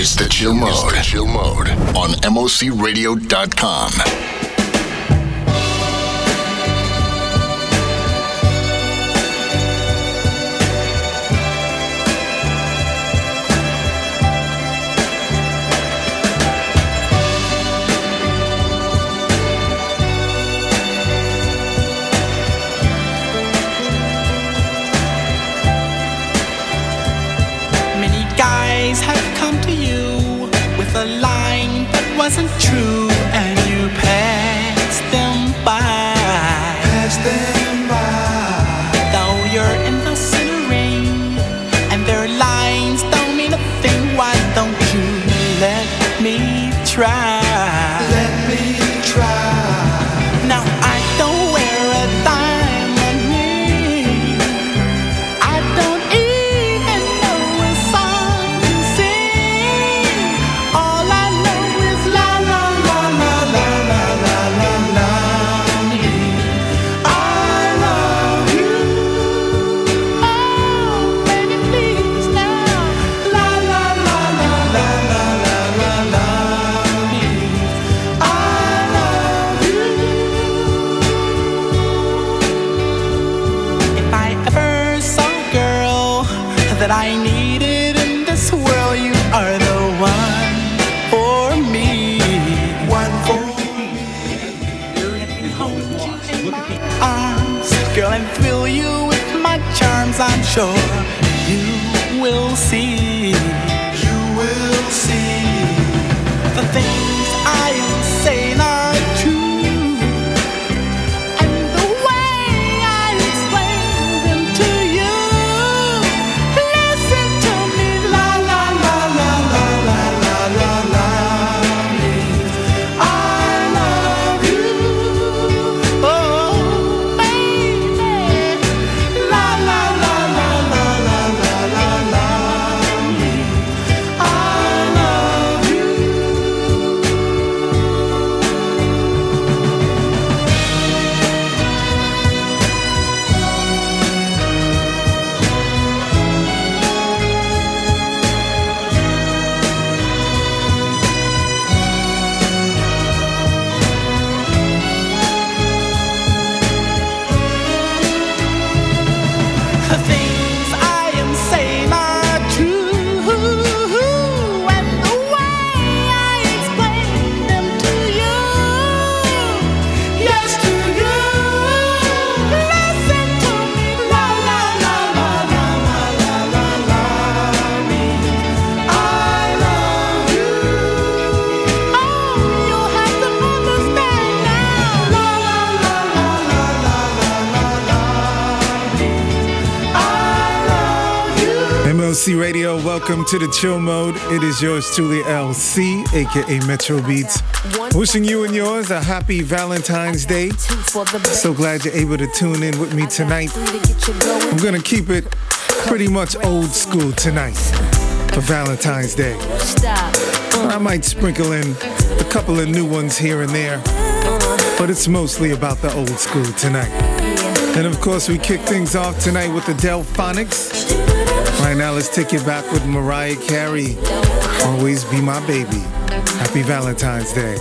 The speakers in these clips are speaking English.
is the chill mode. The chill mode on mocradio.com. to the chill mode. It is yours truly, LC, aka Metro Beats. Wishing you and yours a happy Valentine's Day. So glad you're able to tune in with me tonight. I'm gonna keep it pretty much old school tonight for Valentine's Day. I might sprinkle in a couple of new ones here and there, but it's mostly about the old school tonight. And of course, we kick things off tonight with the Delfonics. Right now, let's take you back with Mariah Carey. Always be my baby. Happy Valentine's Day.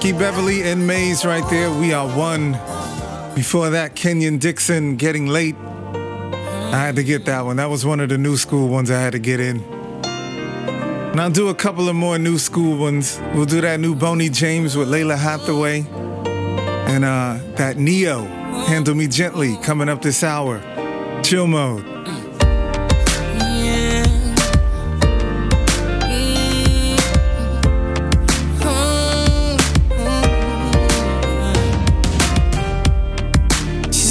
Beverly and Maze right there. We are one. Before that, Kenyon Dixon getting late. I had to get that one. That was one of the new school ones I had to get in. And I'll do a couple of more new school ones. We'll do that new Boney James with Lalah Hathaway. And uh, that Neo, Handle Me Gently, coming up this hour. Chill mode.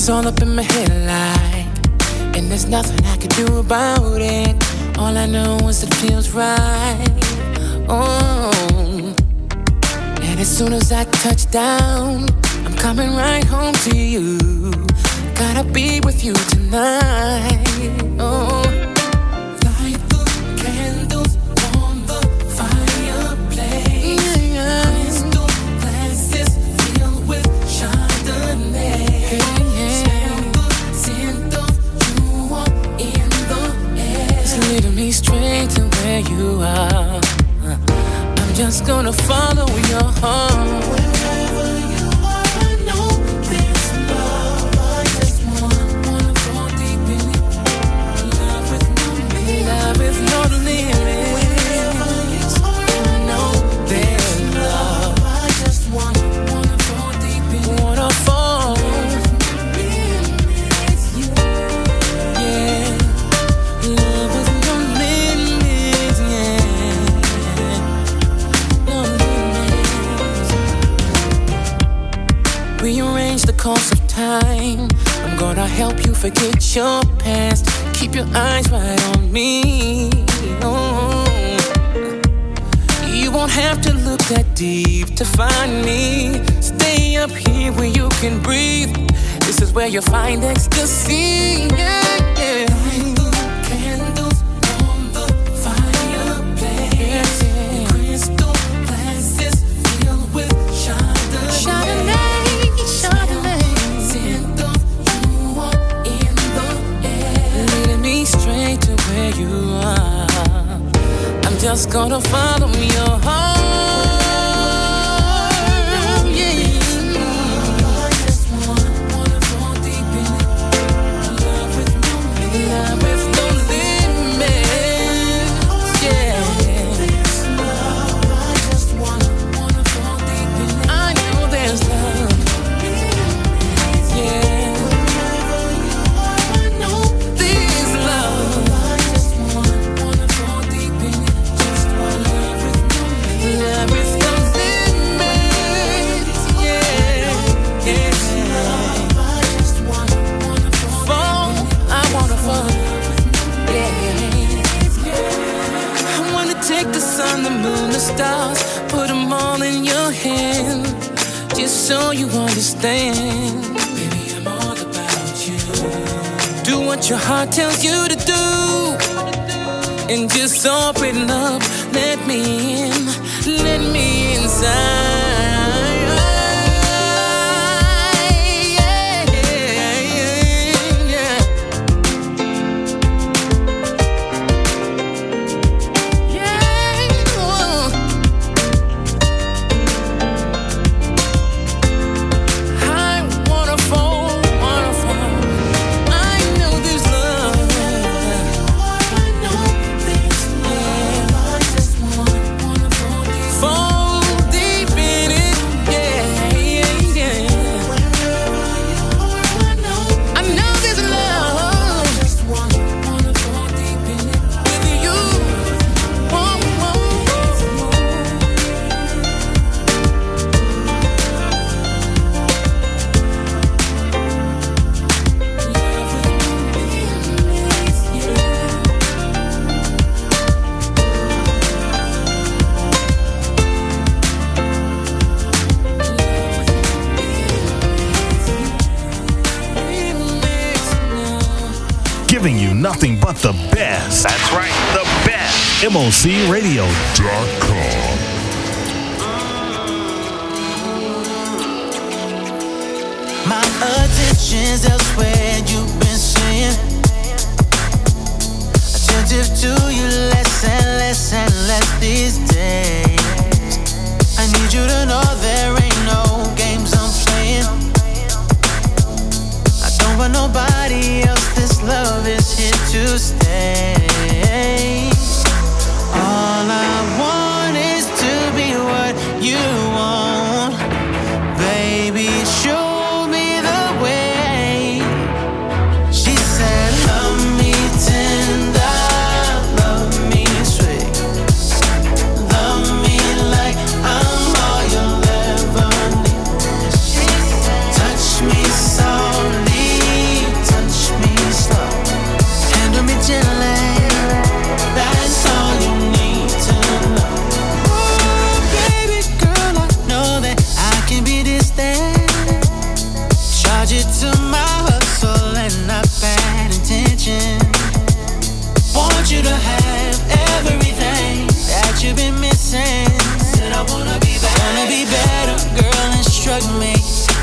All up in my head like, and there's nothing I can do about it. All I know is it feels right. Oh, and as soon as I touch down, I'm coming right home to you. Gotta be with you tonight. Oh. Your your eyes right on me. Oh. You won't have to look that deep to find me. Stay up here where you can breathe. This is where you find ecstasy. Yeah. Just gonna follow me your heart.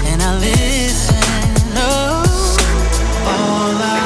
And I listen. Oh, all I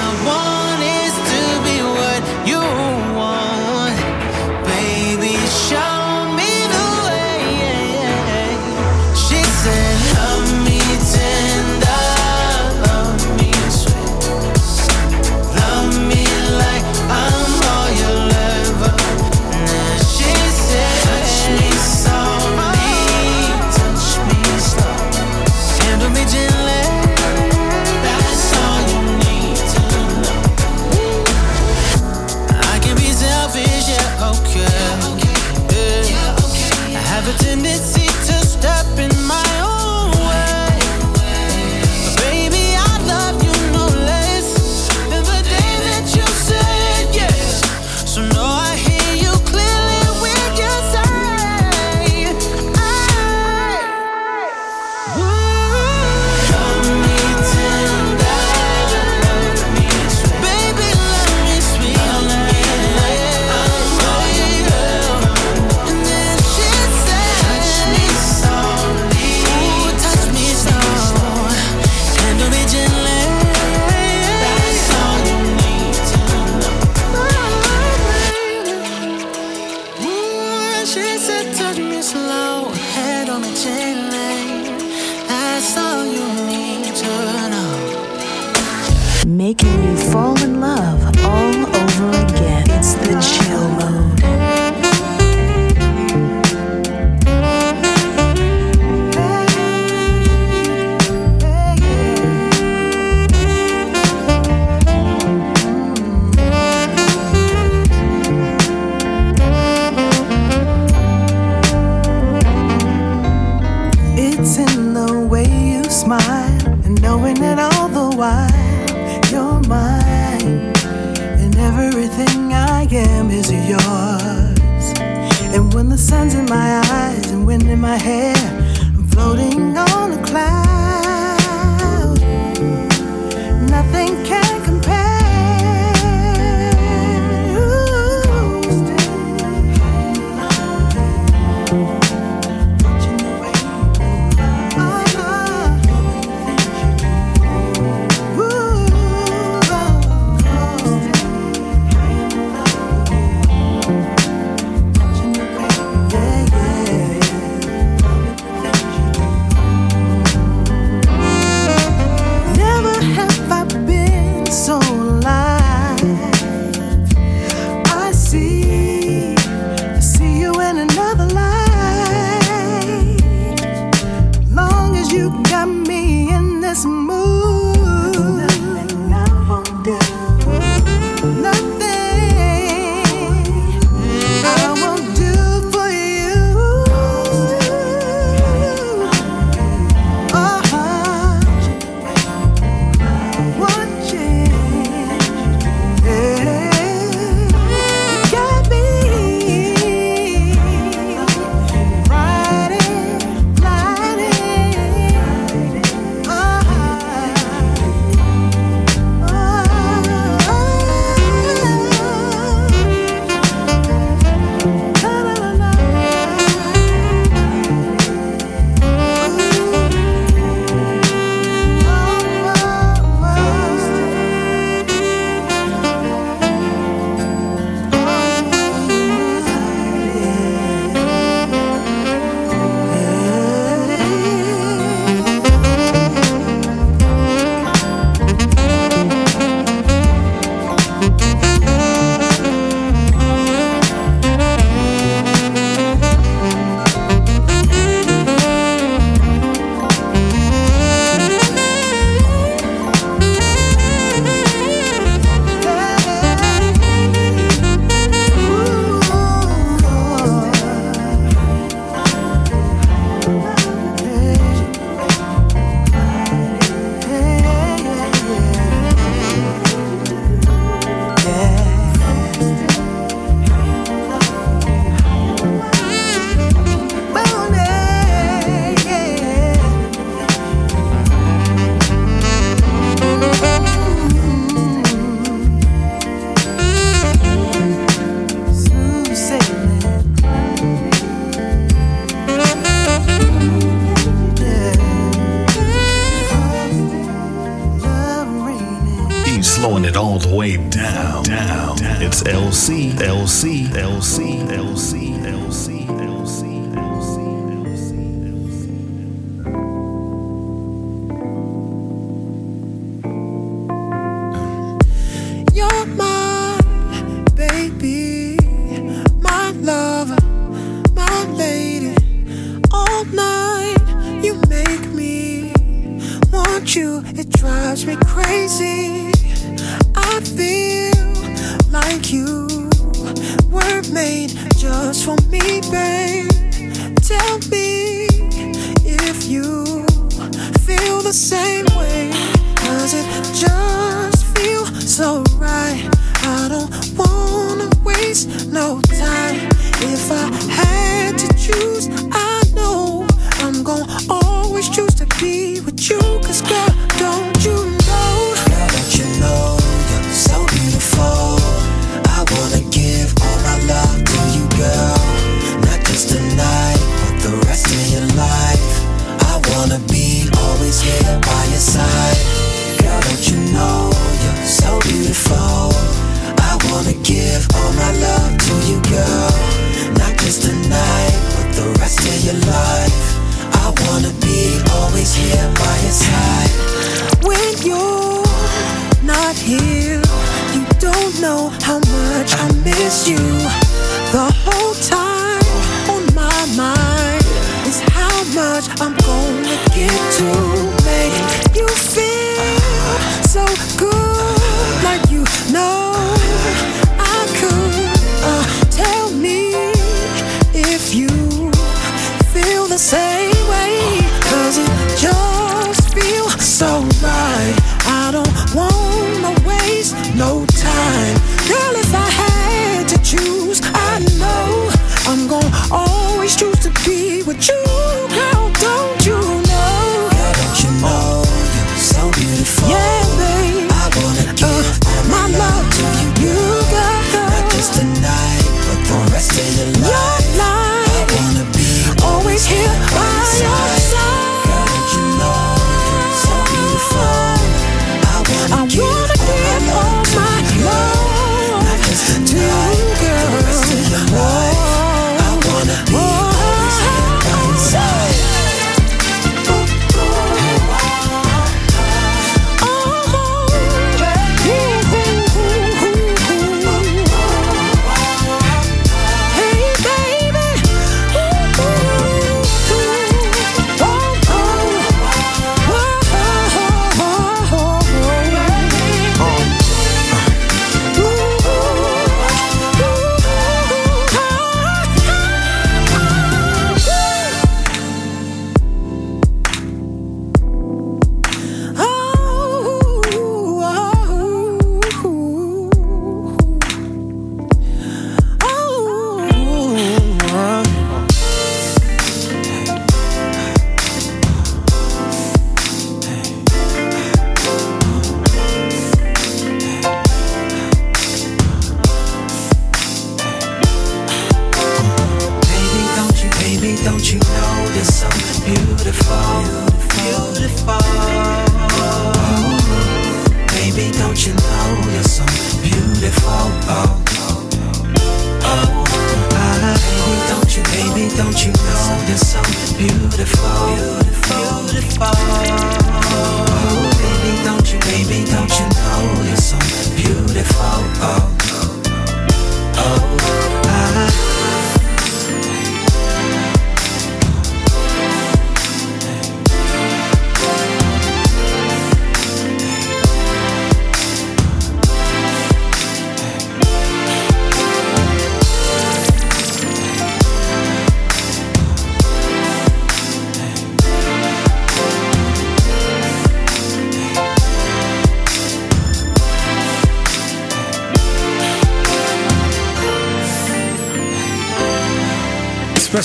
alive. Yeah.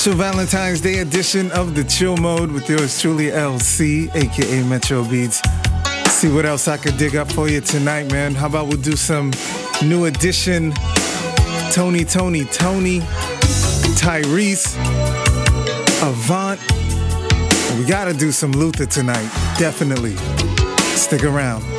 special Valentine's Day edition of the Chill Mode with yours truly LC, aka Metro Beats. See what else I could dig up for you tonight, man. How about we do some new edition Tony, Tony, Tony, Tyrese, Avant. We gotta do some Luther tonight, definitely. Stick around.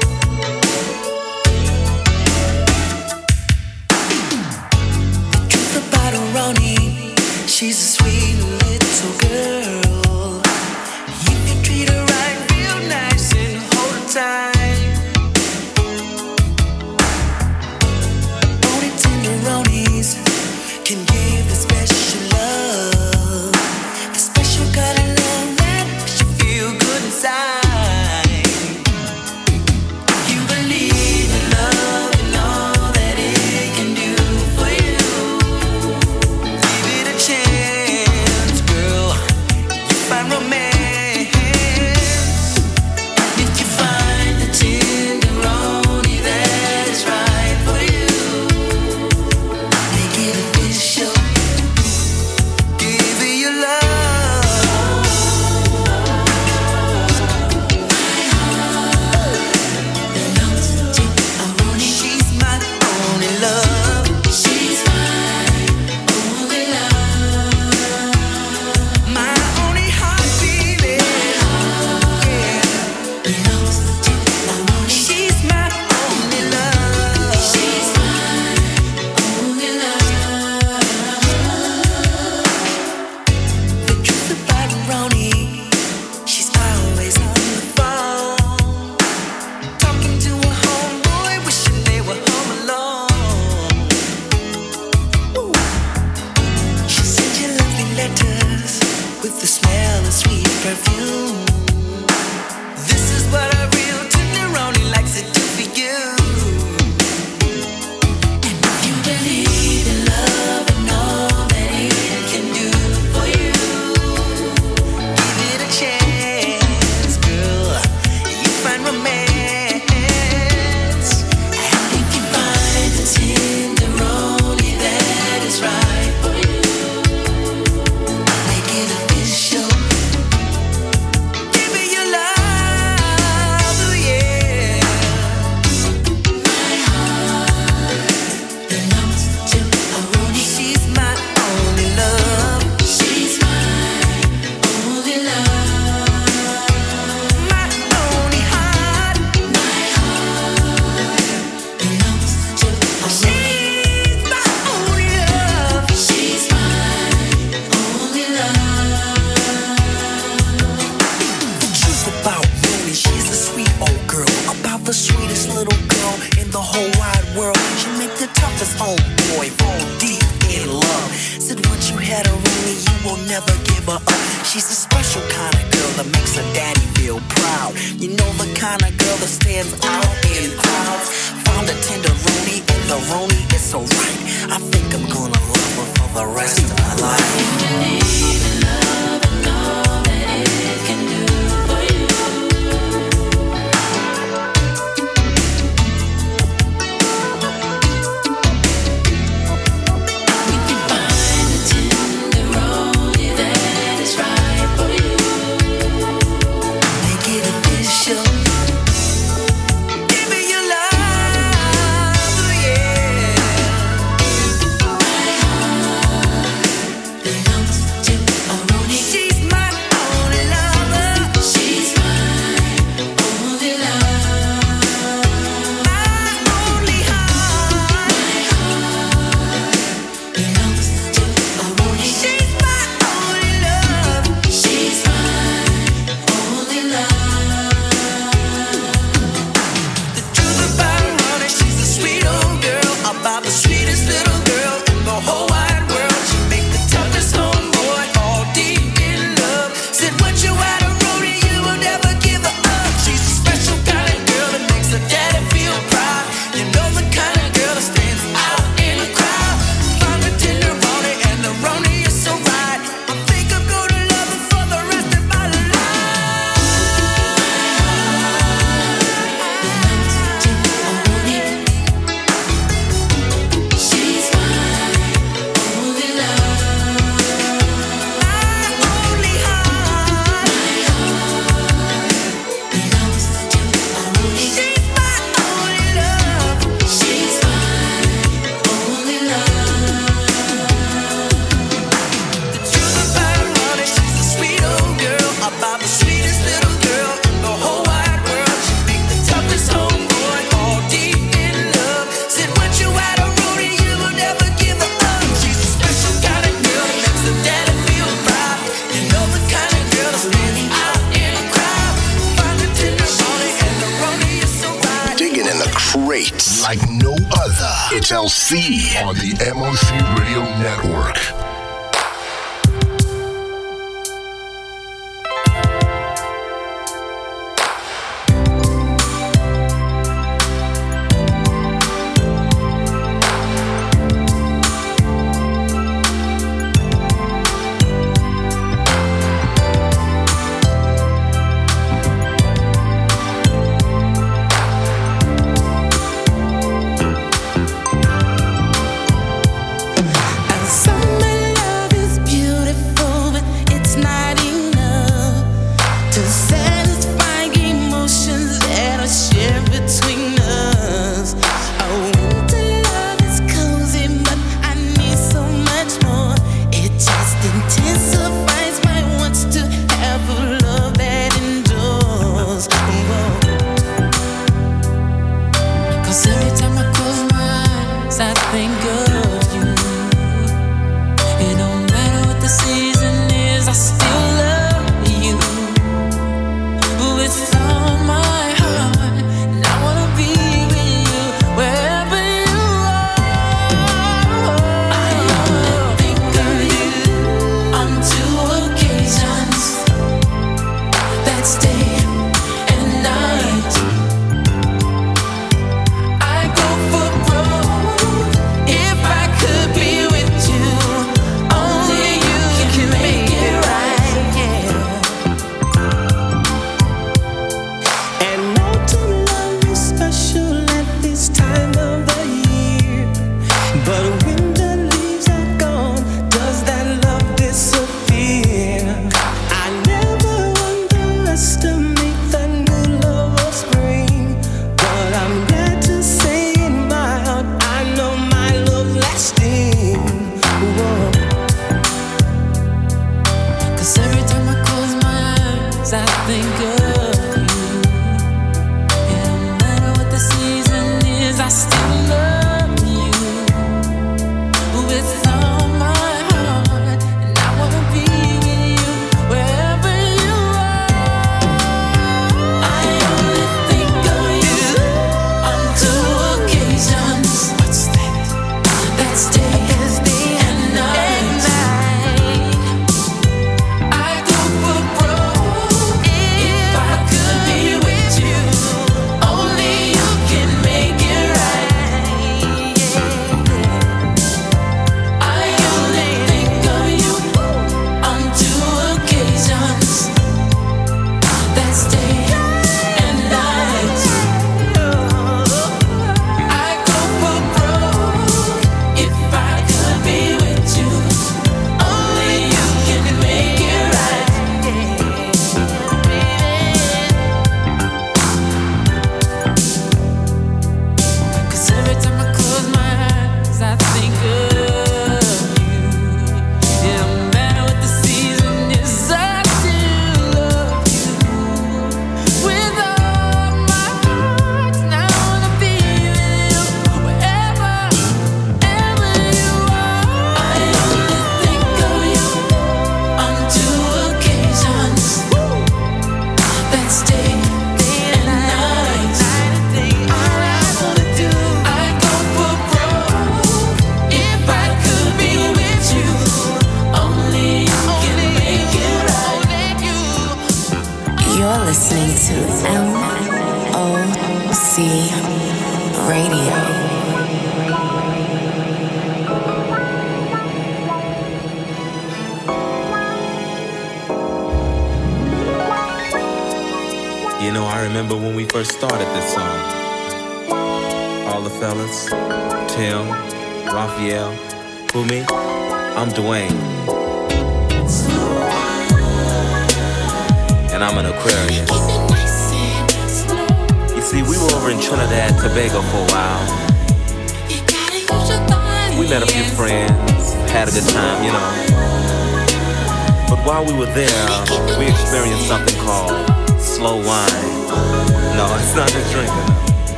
On the MOC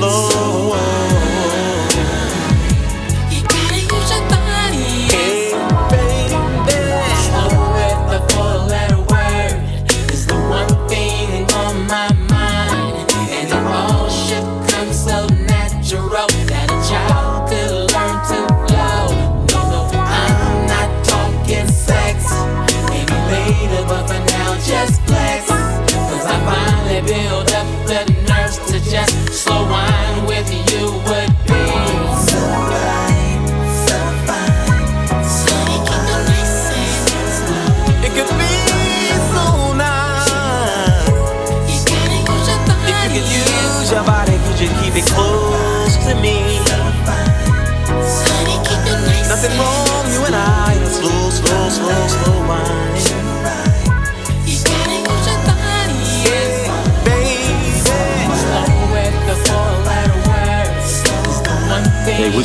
slow.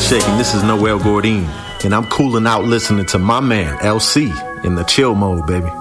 shaking. This is Noel Gourdin, and I'm cooling out listening to my man, LC, in the chill mode, baby.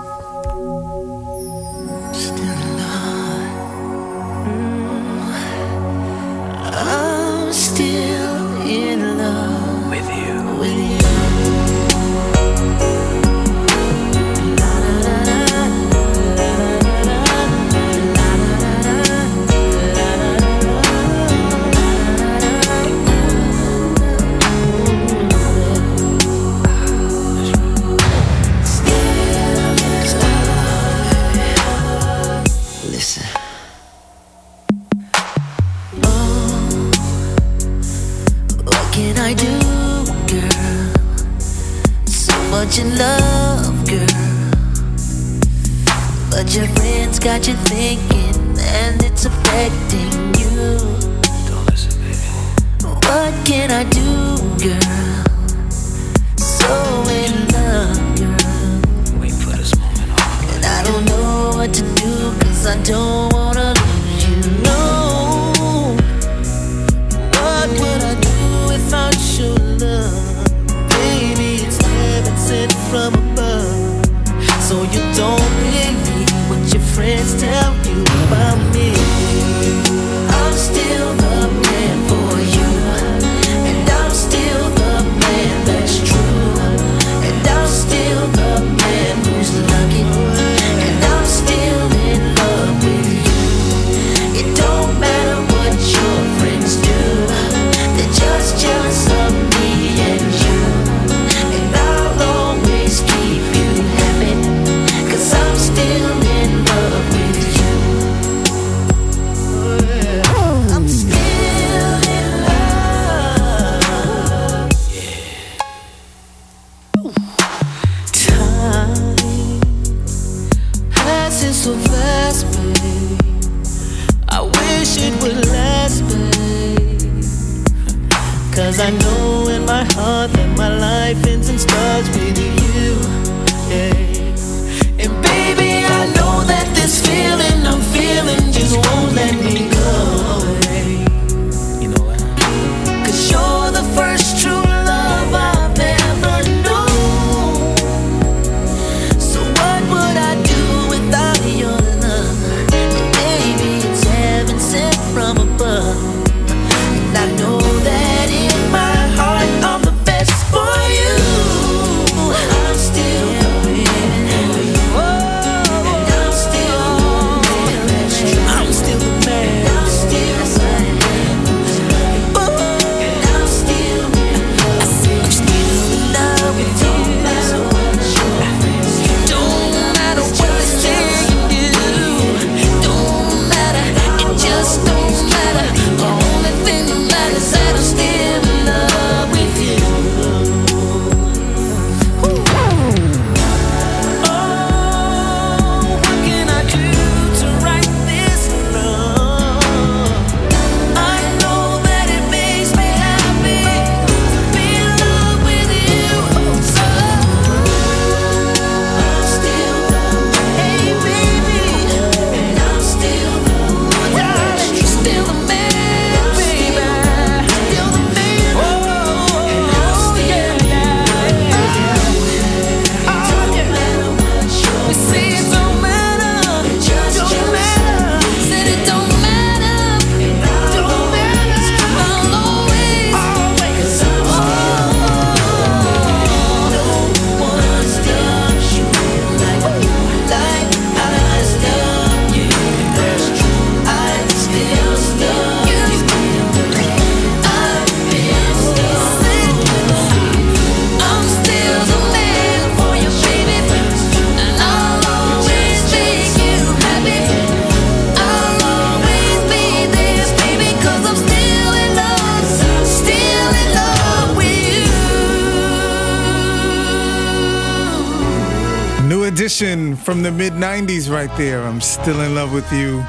from the mid 90s right there. I'm still in love with you.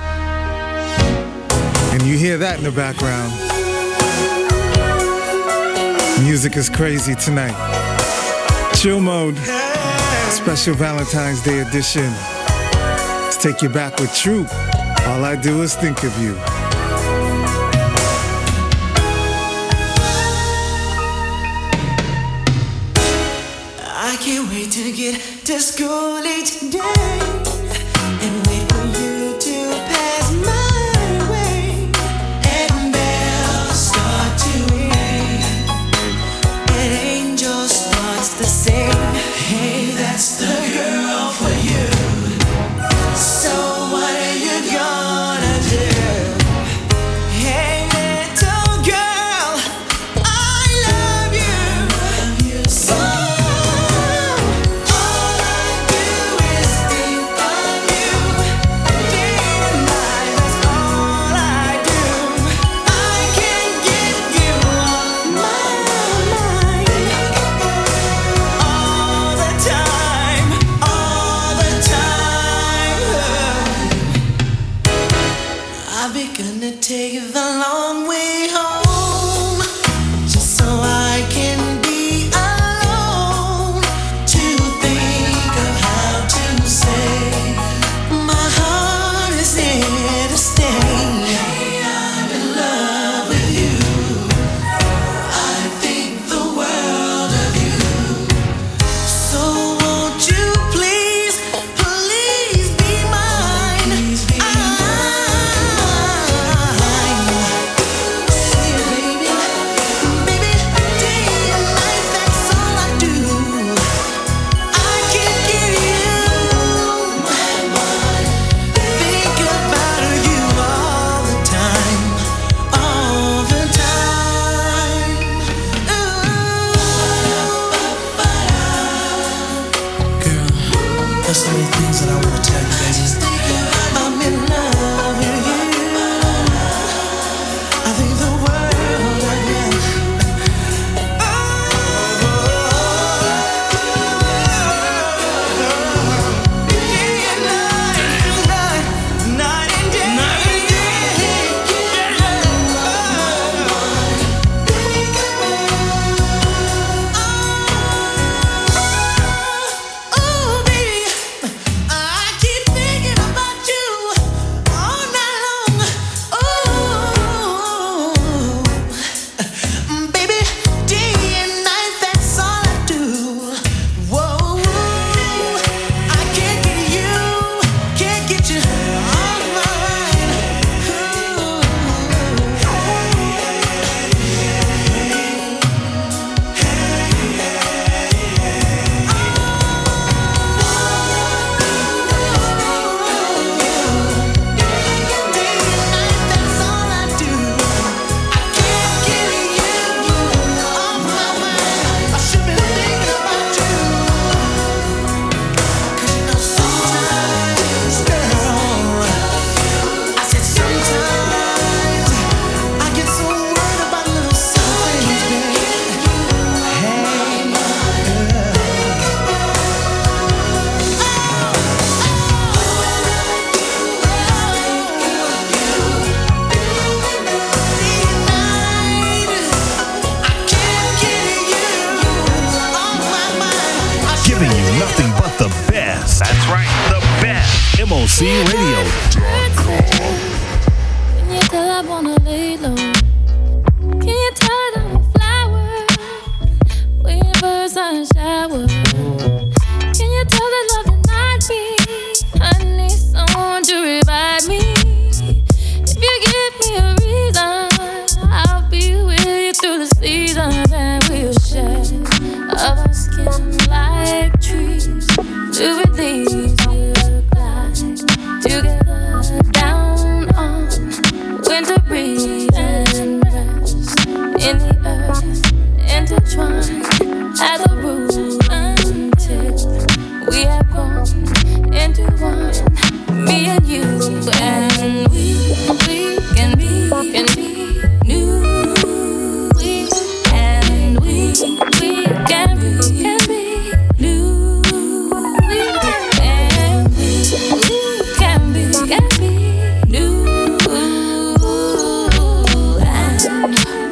And you hear that in the background. Music is crazy tonight. Chill mode, special Valentine's Day edition. Let's take you back with Troop. All I do is think of you.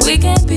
We can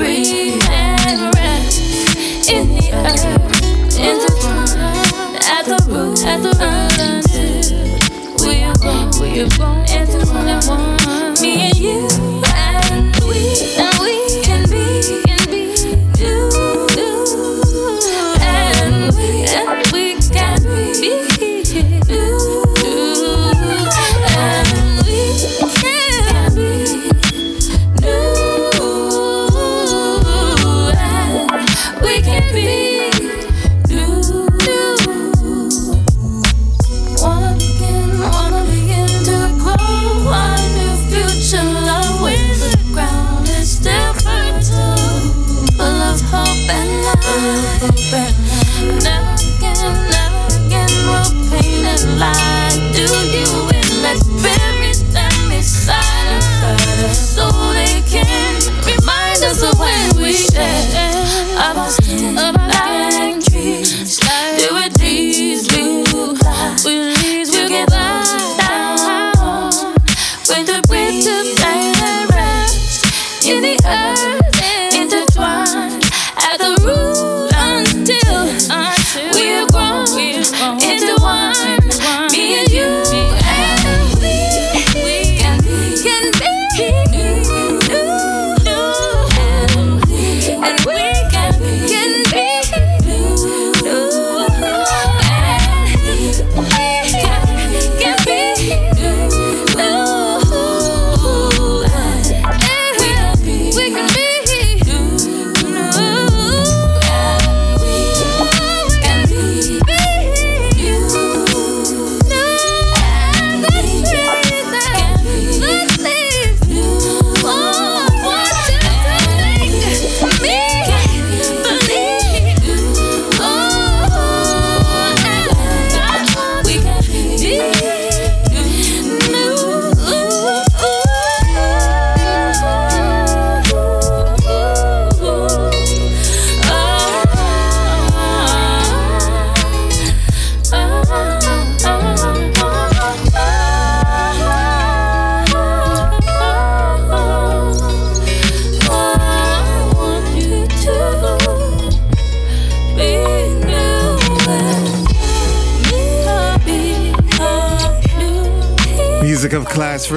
breathe and rest in the earth, in the time, at the root, at the root until we are born, we are born into one and one.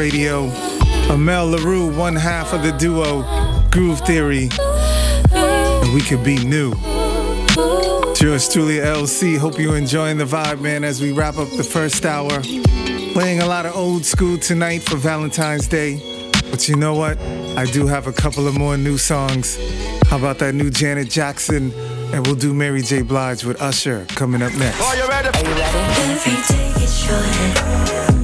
Radio. Amel Larrieux, one half of the duo Groove Theory. And we could be new. It's Julia truly, LC. Hope you're enjoying the vibe, man, as we wrap up the first hour. Playing a lot of old school tonight for Valentine's Day. But you know what? I do have a couple of more new songs. How about that new Janet Jackson? And we'll do Mary J. Blige with Usher coming up next. Are you ready? Are you ready?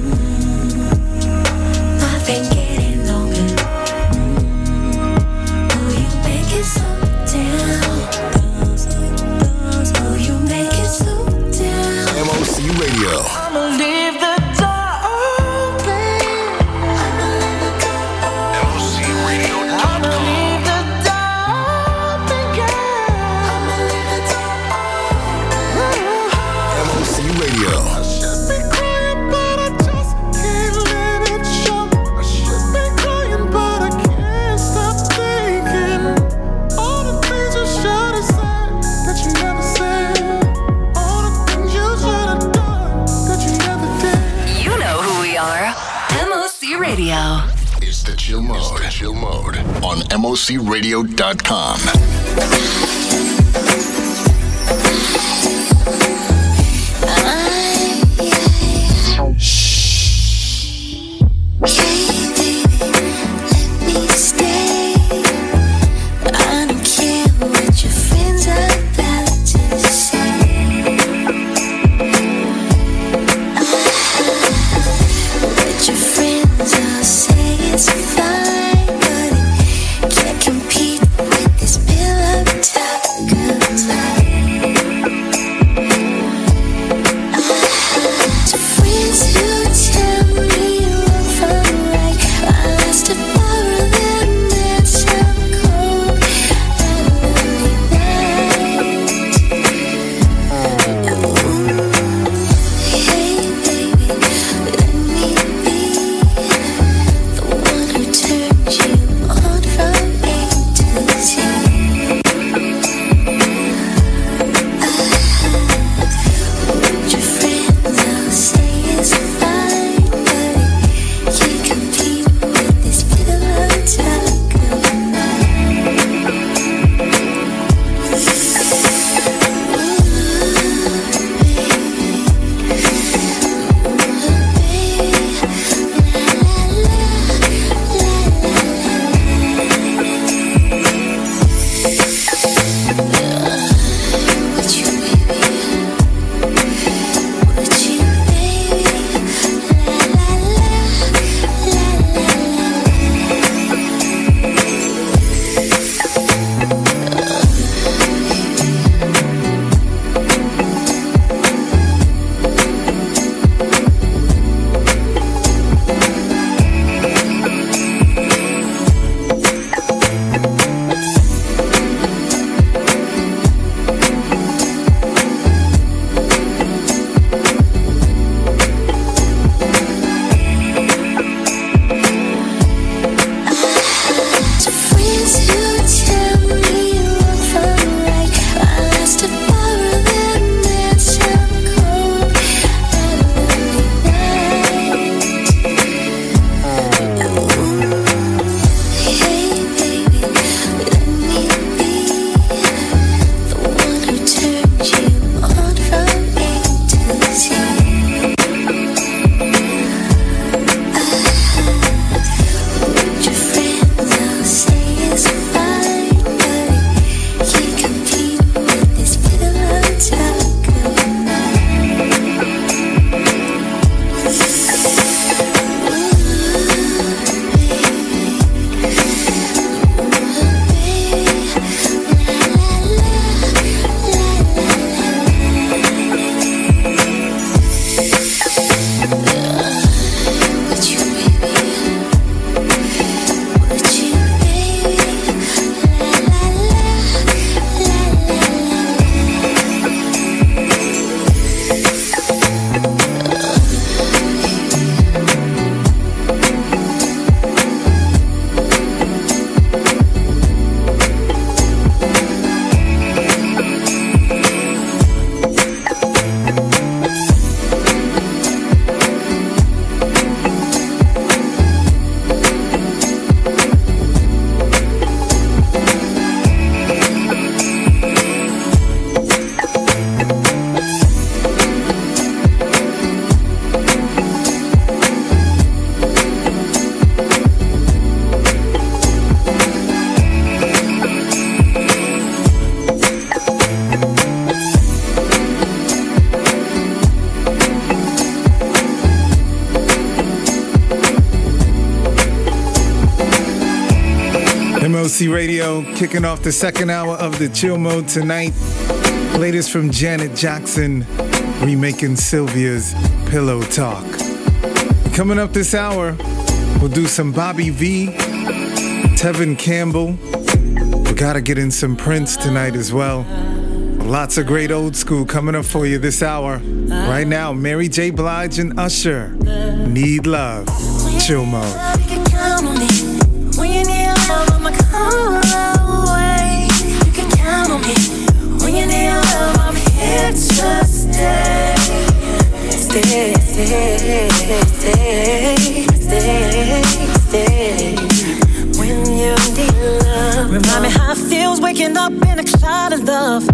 MOCRadio.com. kicking off the second hour of the chill mode tonight. Latest from Janet Jackson, remaking Sylvia's Pillow Talk. Coming up this hour, we'll do some Bobby V, Tevin Campbell. We gotta get in some Prince tonight as well. Lots of great old school coming up for you this hour. Right now, Mary J. Blige and Usher. Need love. Chill mode. Stay, stay, stay, stay. When you need love. Remind me how it feels waking up in a cloud of love.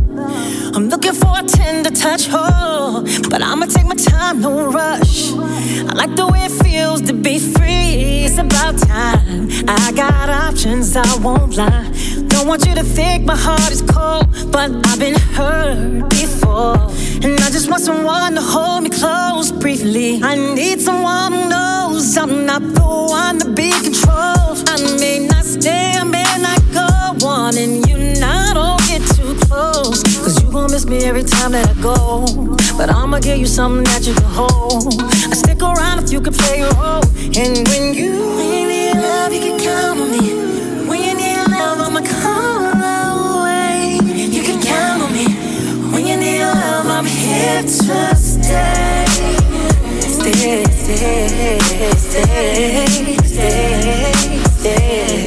I'm looking for a tender touch, oh, but I'ma take my time, no rush. I like the way it feels to be free. It's about time. I got options, I won't lie. Don't want you to think my heart is cold, but I've been hurt before. And I just want someone to hold me close briefly. I need someone who knows I'm not the one to be controlled. I may not stay, I may not go and you not don't get too close. Cause you gon' miss me every time that I go. But I'ma give you something that you can hold. I stick around if you can play your role. And when you, need love, stay. Stay, stay, stay, stay, stay.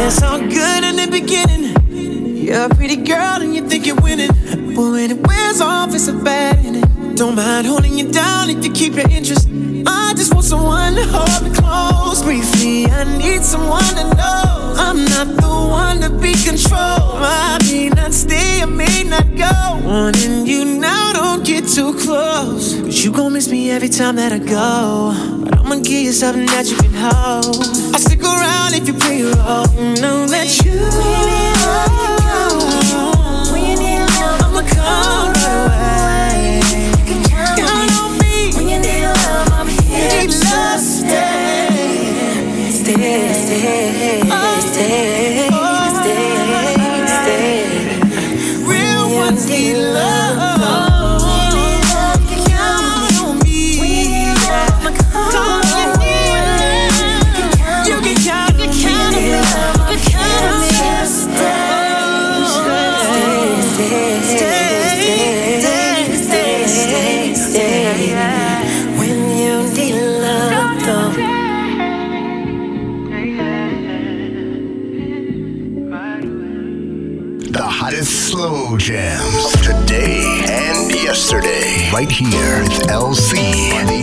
It's all good in the beginning. You're a pretty girl and you think you're winning. But when it wears off, it's a bad ending. Don't mind holding you down if you keep your interest. I just want someone to hold close briefly. I need someone to know I'm not the one to be controlled. I may not stay, I may not go. Wanting you now, don't get too close. Cause you gon' miss me every time that I go. But I'ma give you something that you can hold. I'll stick around if you play your role. Know that you. Right here, it's LC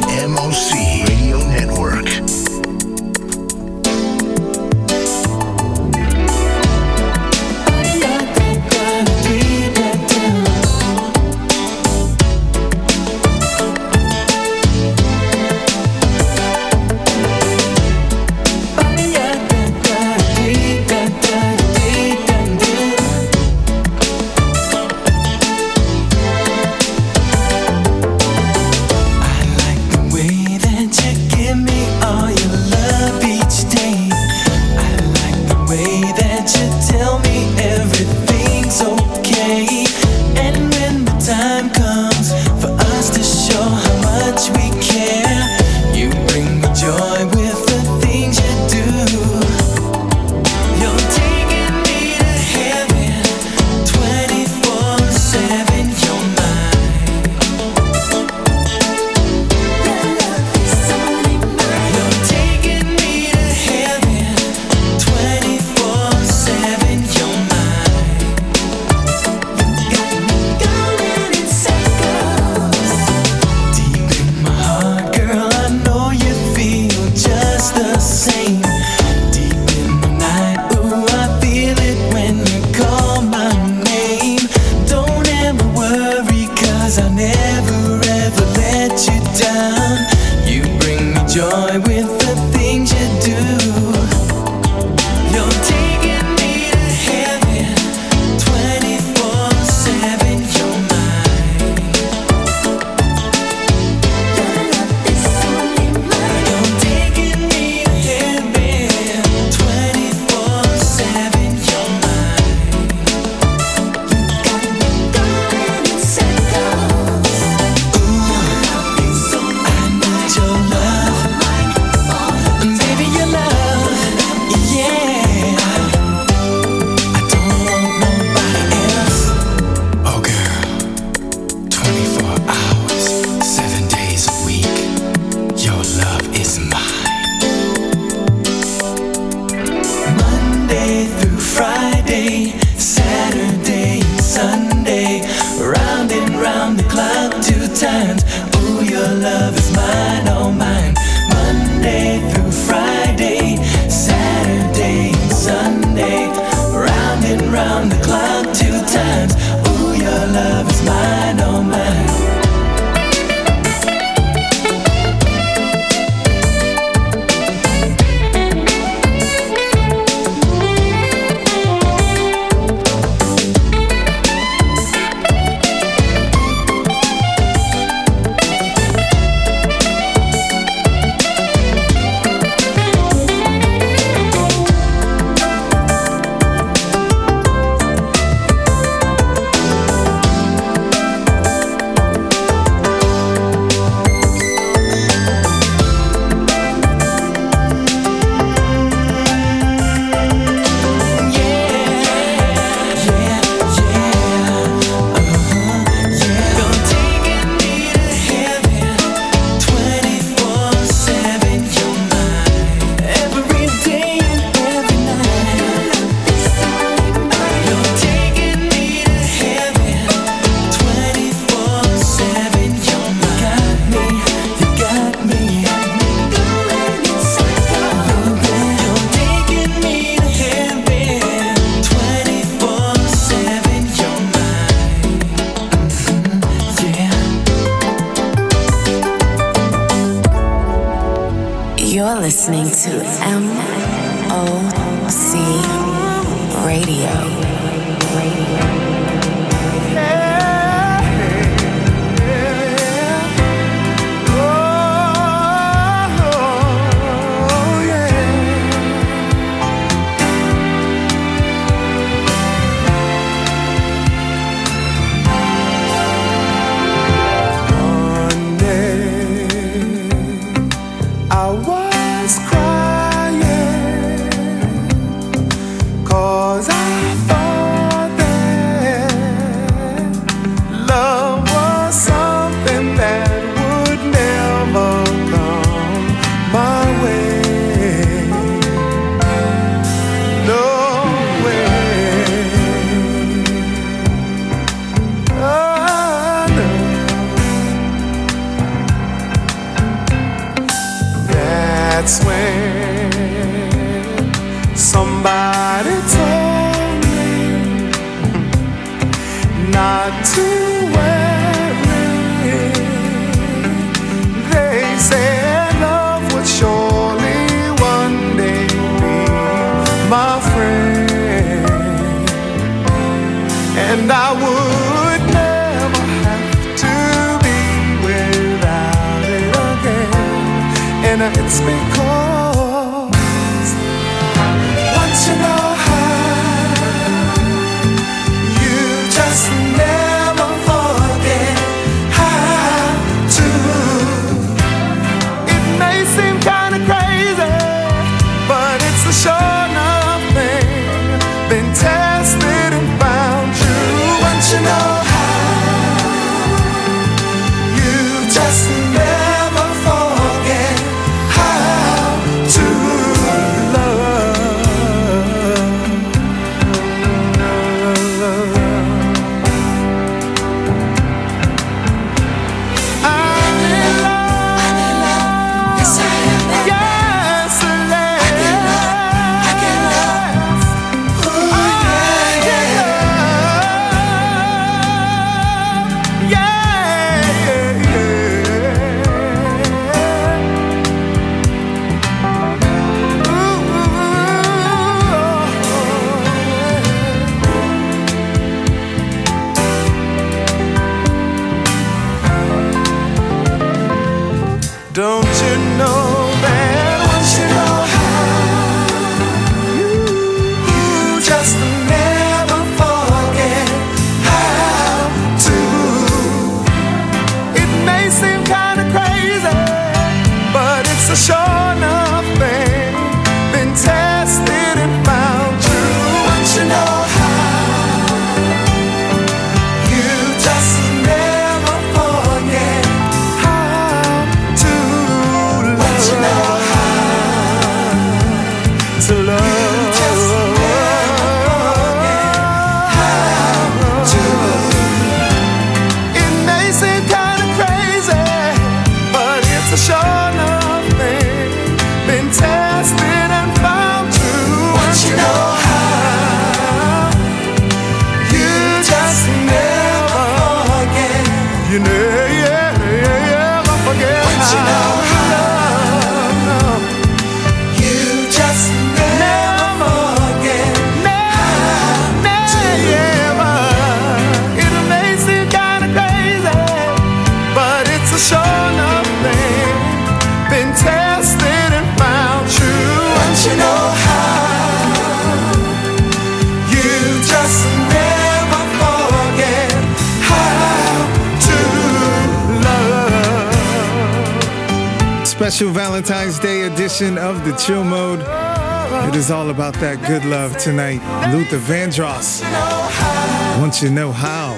to know how.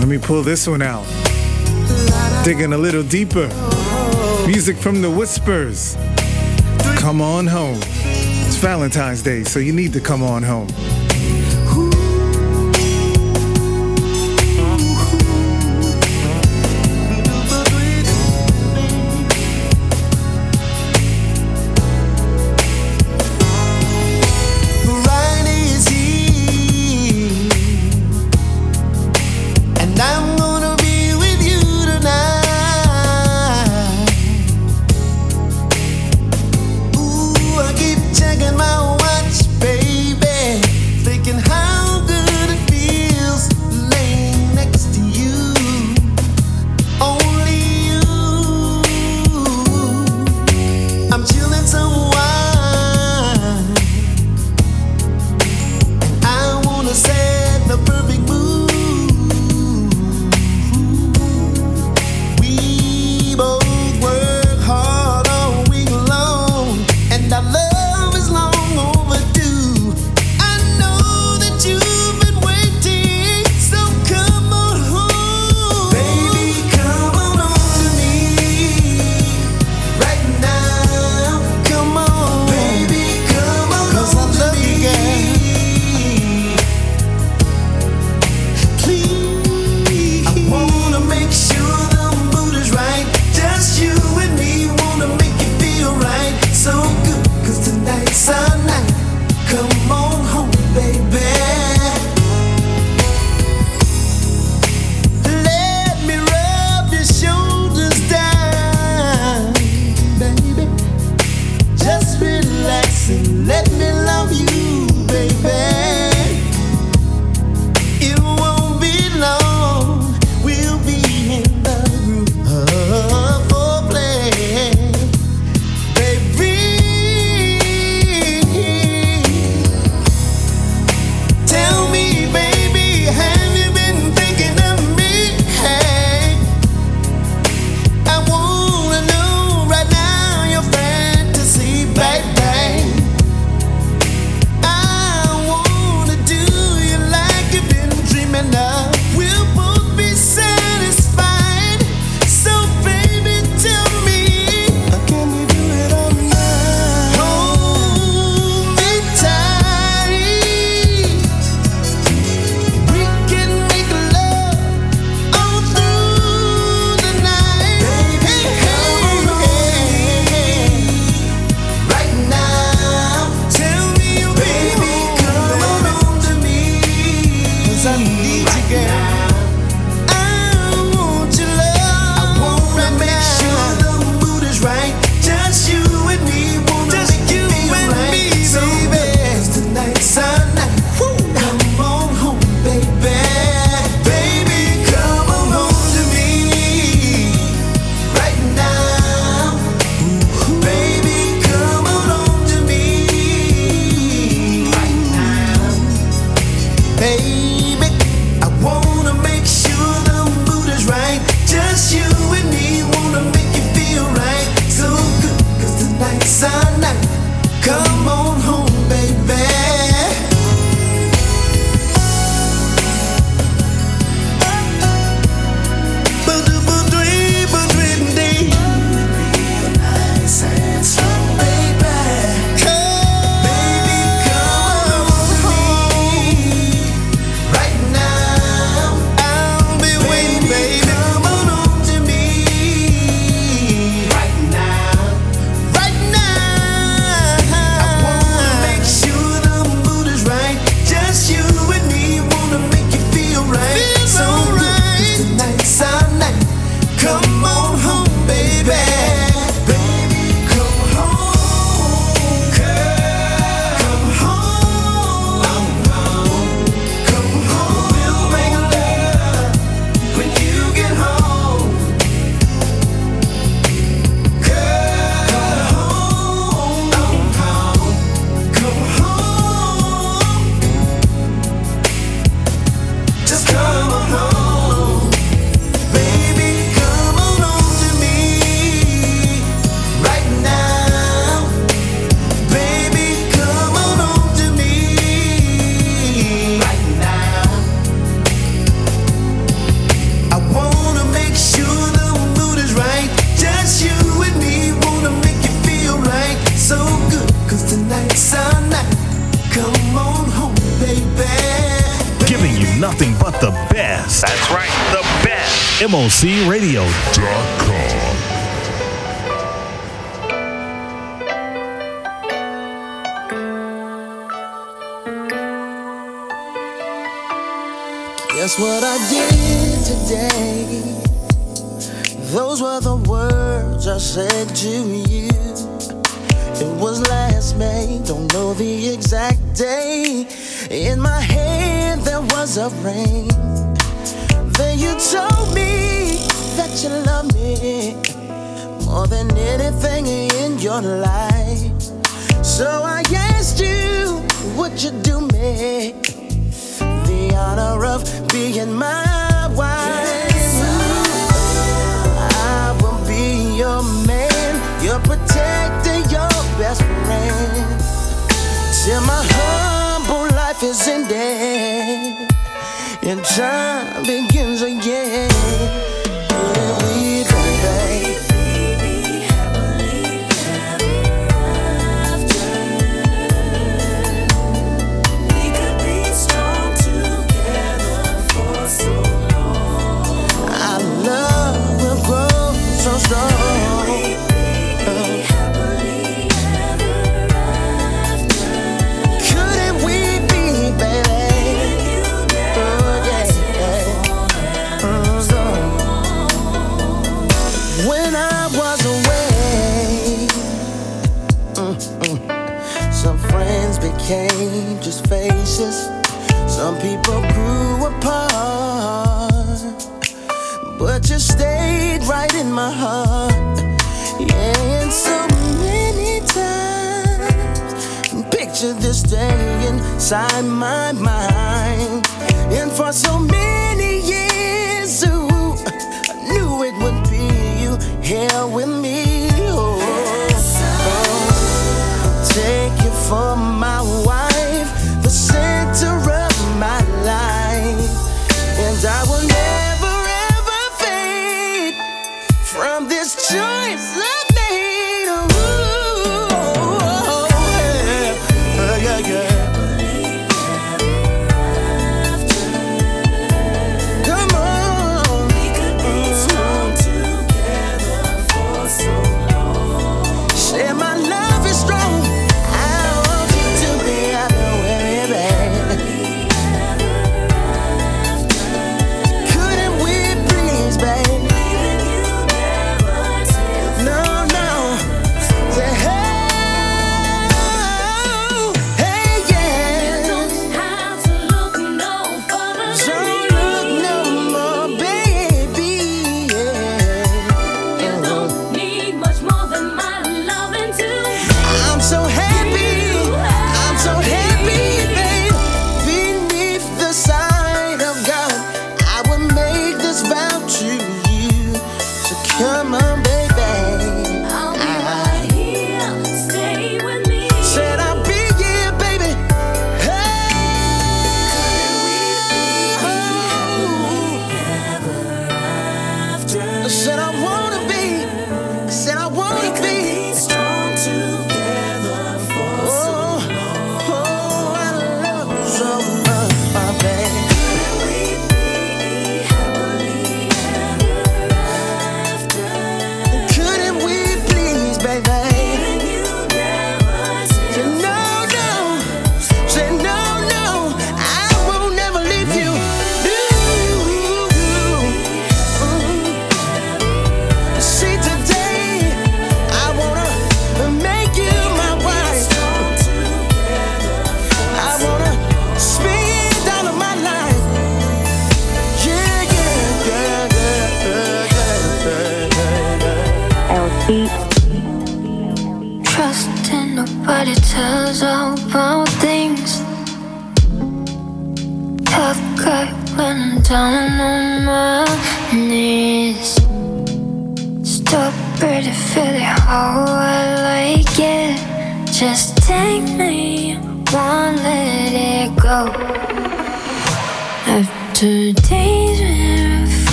Let me pull this one out. Digging a little deeper. Music from the Whispers. Come on home. It's Valentine's Day, so you need to come on home. Guess what I did today? Those were the words I said to you. It was last May, don't know the exact day. In my hand there was a ring. Then you told me that you love me more than anything in your life. So I asked you, would you do me honor of being my wife? I will be your man, your protector, your best friend. Till my humble life is ended and time begins again. People grew apart, but you stayed right in my heart. Yeah, and so many times, picture this day inside my mind. And for so many years, ooh, I knew it would be you here with me. Oh, oh. Take you for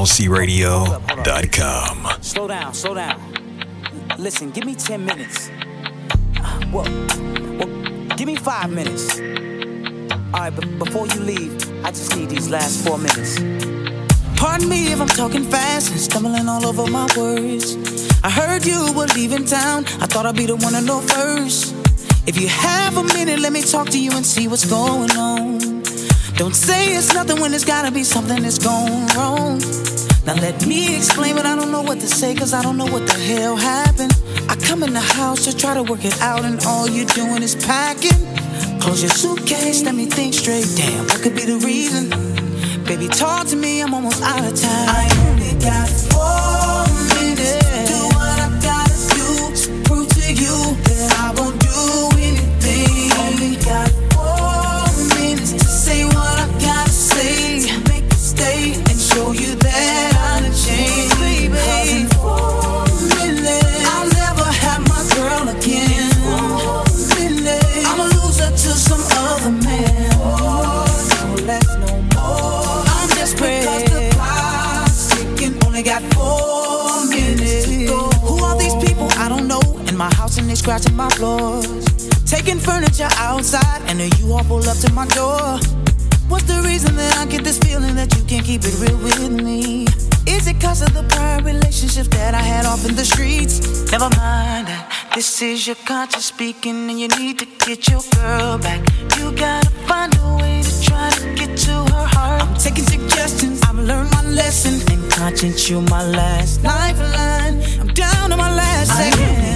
on MOCRadio.com. Slow down, slow down. Listen, give me 10 minutes. Uh, Well, well give me five minutes. All right, but before you leave, I just need these last four minutes. Pardon me if I'm talking fast and stumbling all over my words. I heard you were leaving town. I thought I'd be the one to know first. If you have a minute, let me talk to you and see what's going on. Don't say it's nothing when there's gotta be something that's going wrong. Now let me explain, but I don't know what to say, cause I don't know what the hell happened. I come in the house to try to work it out, and all you're doing is packing. Close your suitcase, let me think straight. Damn, what could be the reason? Baby, talk to me, I'm almost out of time. I only got four scratching my floors. Taking furniture outside and then you all pull up to my door. What's the reason that I get this feeling that you can't keep it real with me? Is it cause of the prior relationships that I had off in the streets? Never mind that. This is your conscience speaking, and you need to get your girl back. You gotta find a way to try to get to her heart. I'm taking suggestions, I've learned my lesson, and conscience, you my last lifeline. I'm down to my last seconds.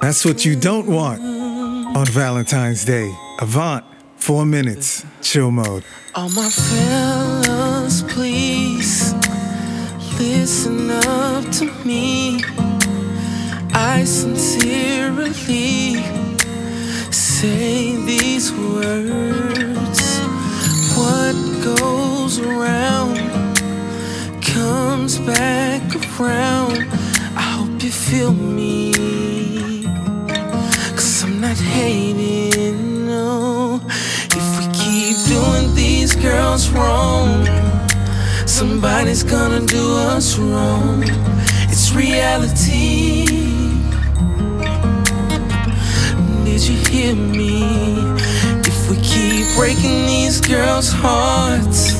That's what you don't want on Valentine's Day. Avant, four minutes, chill mode. All my fellas, please listen up to me. I sincerely say these words. What goes around comes back around. I hope you feel me. Not hating, no. If we keep doing these girls wrong, somebody's gonna do us wrong. It's reality. Did you hear me? If we keep breaking these girls' hearts,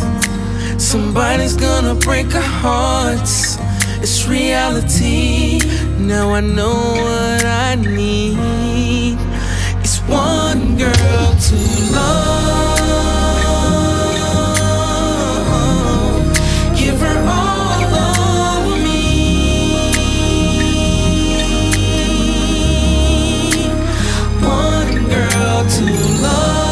somebody's gonna break our hearts. It's reality. Now I know what I need. One girl to love. Give her all of me. One girl to love.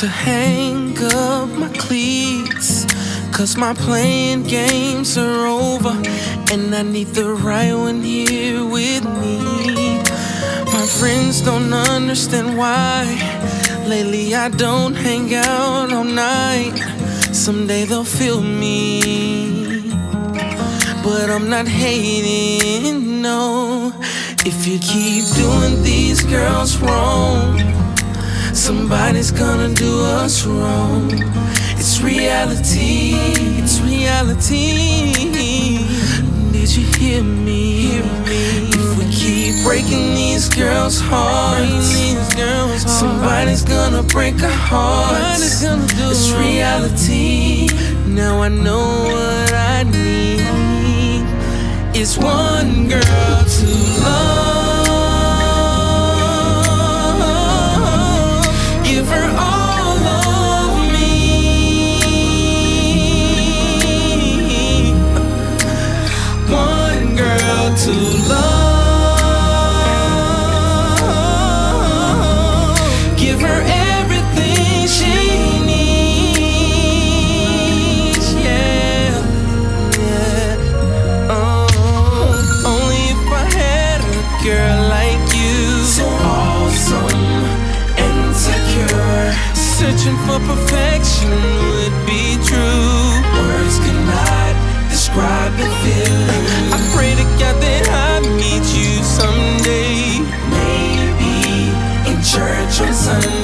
To hang up my cleats. Cause my playing games are over. And I need the right one here with me. My friends don't understand why. Lately I don't hang out all night. Someday they'll feel me. But I'm not hating, no. If you keep doing these girls wrong, somebody's gonna do us wrong. It's reality, it's reality. Did you hear me? Hear me? If we keep breaking these girls' hearts, somebody's gonna break our hearts. It's reality. Now I know what I need. It's one girl to love. to love. Give her everything she needs. Yeah, yeah. Oh, only if I had a girl like you, so awesome and secure. Searching for perfection would be true. Words cannot describe the feeling pray to God that I meet you someday. Maybe in church on Sunday.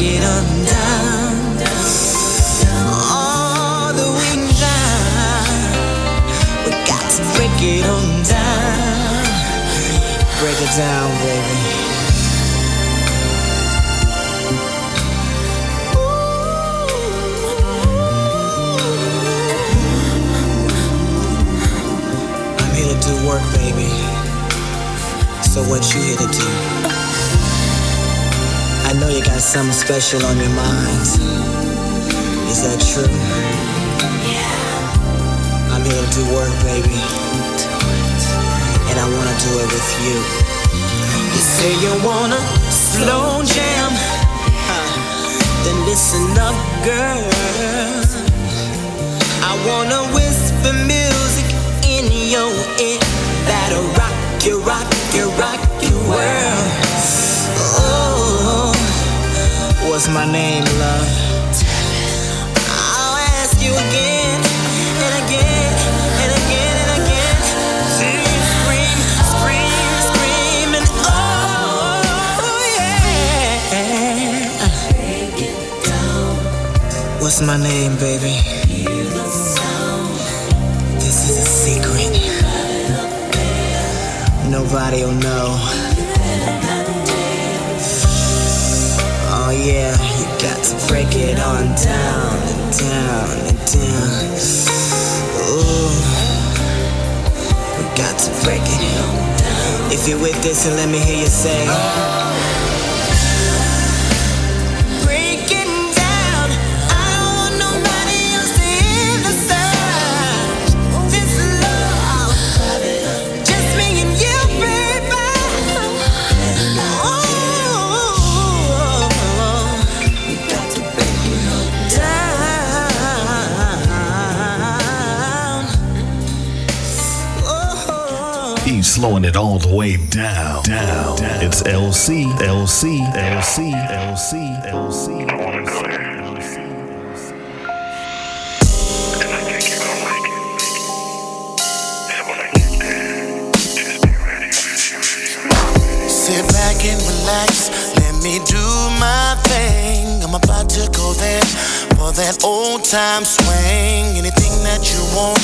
get undone. All the wings. We got to break it on down. Break it down, baby. do work, baby. So what you here to do? got something special on your mind. Is that true? Yeah. I'm here to do work, baby. And I wanna do it with you. You say you wanna slow jam. Uh, then listen up, girl. I wanna whisper music in your ear that'll rock you, rock you, rock your world. What's my name, love? I'll ask you again and again and again and again. And oh, yeah. What's my name, baby? This is a secret. Nobody'll know. Oh yeah, you got to break it on down and down and down. Ooh, we got to break it. If you're with this, and let me hear you say. slowing it all the way down. Down. down. It's LC, LC, LC, LC, LC. I wanna go there. Sit back and relax. Let me do my thing. I'm about to go there for that old time swing. Anything that you want,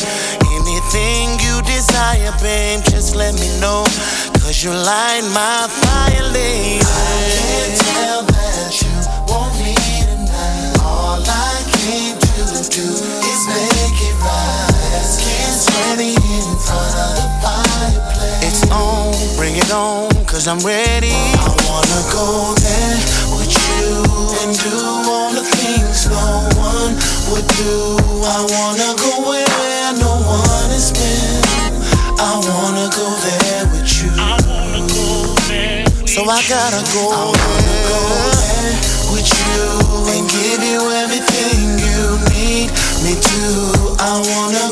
anything you desire, babe, just let me know. Cause you light my fire, lady. I can't tell that you want me tonight. All I came to do is make it right. Skin sweaty in front of the fireplace. It's on, bring it on, cause I'm ready. I wanna go there with you and do all the things no one would do. I wanna go where no one has been. I wanna go there with you. I wanna go there. So I gotta go there with you and give you everything you need me to. I wanna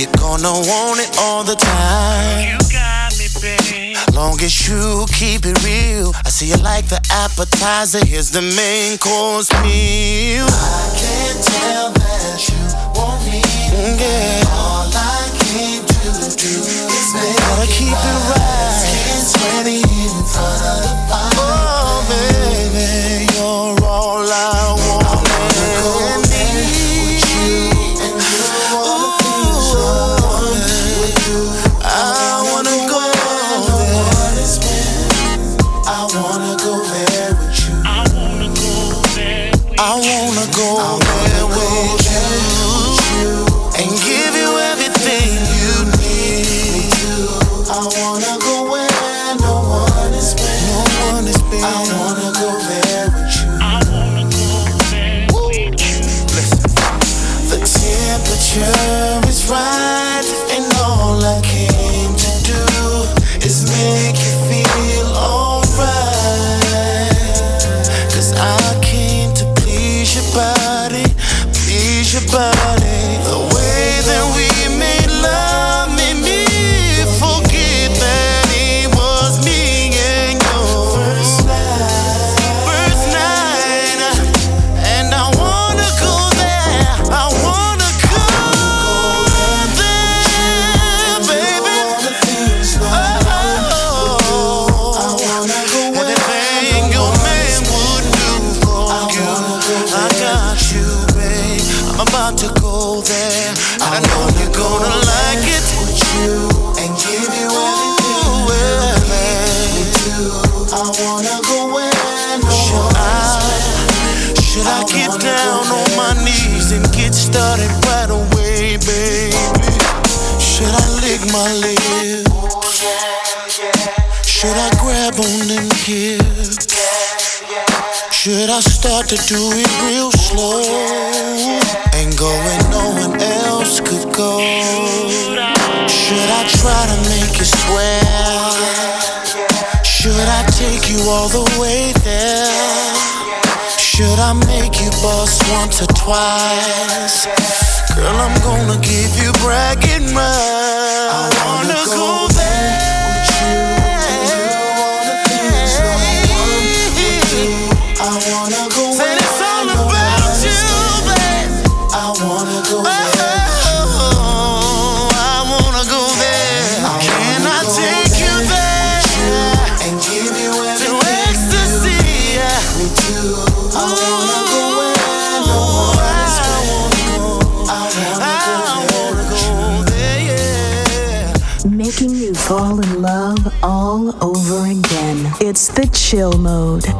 you're gonna want it all the time. You got me, babe. Long as you keep it real, I see you like the appetizer. Here's the main course meal. I can't tell that you want me. Mm, yeah. All I came to do is make Gotta keep it right. Skin sweaty in front of the fire. To do it real slow and go where no one else could go? Should I try to make you swear? Should I take you all the way there? Should I make you bust once or twice? Girl, I'm gonna give you bragging rights. I wanna go chill mode.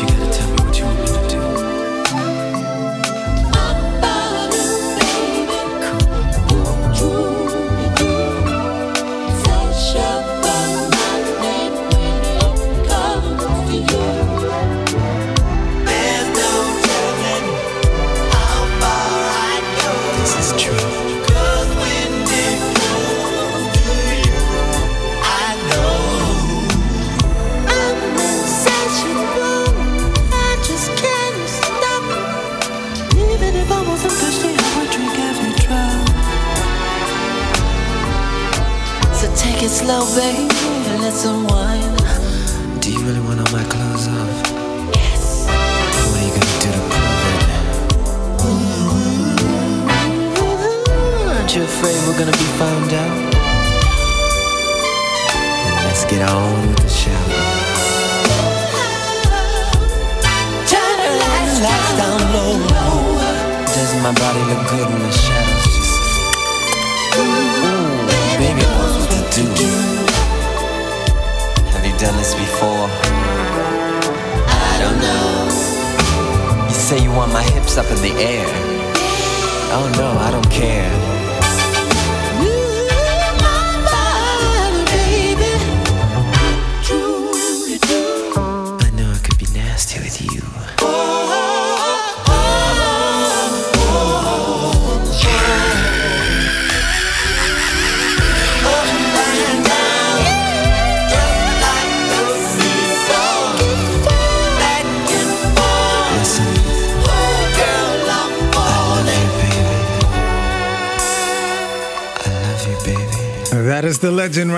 You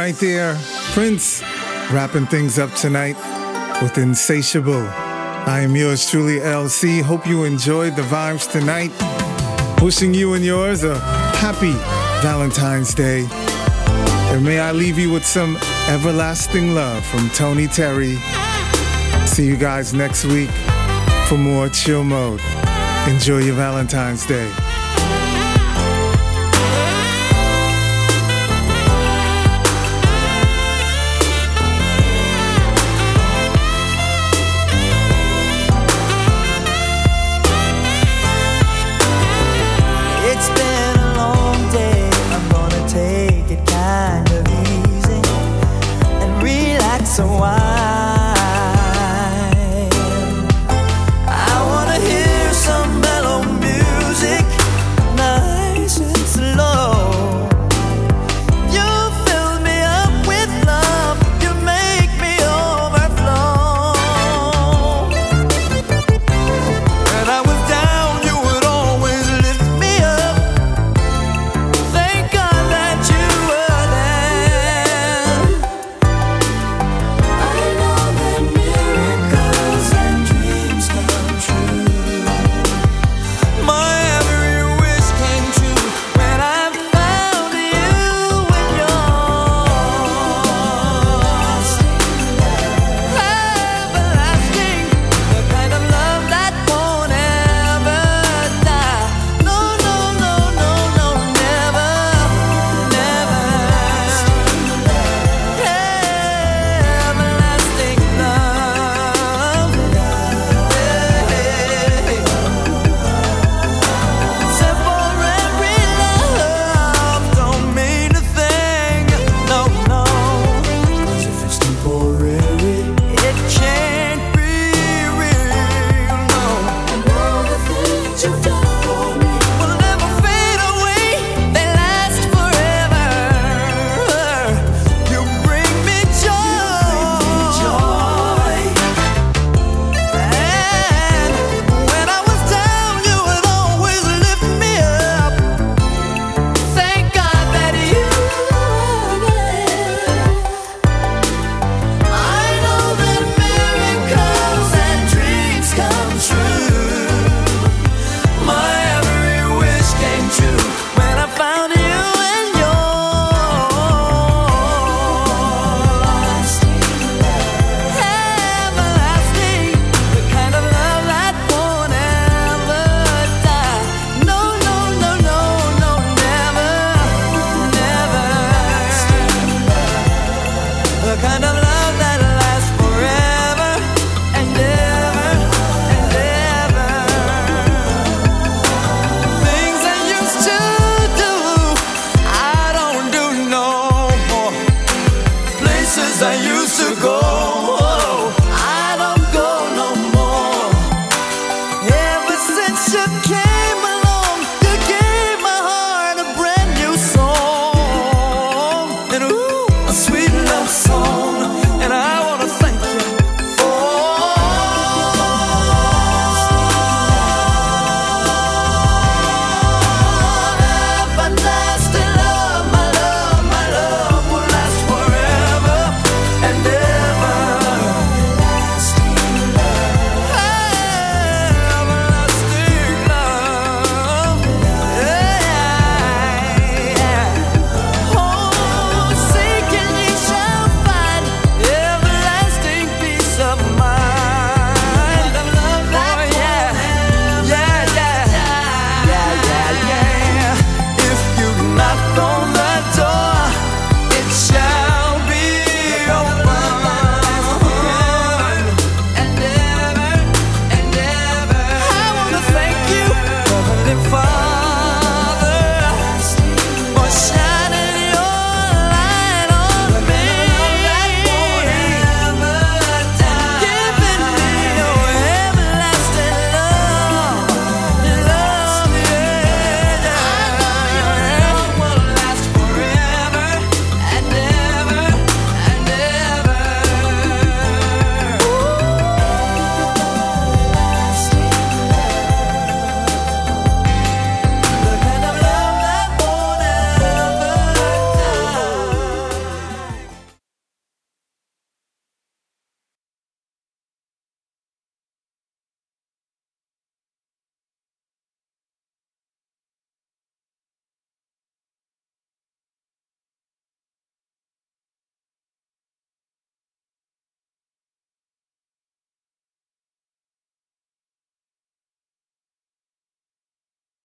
right there. Prince wrapping things up tonight with Insatiable. I am yours truly, LC. Hope you enjoyed the vibes tonight. Wishing you and yours a happy Valentine's Day. And may I leave you with some everlasting love from Tony Terry. See you guys next week for more chill mode. Enjoy your Valentine's Day.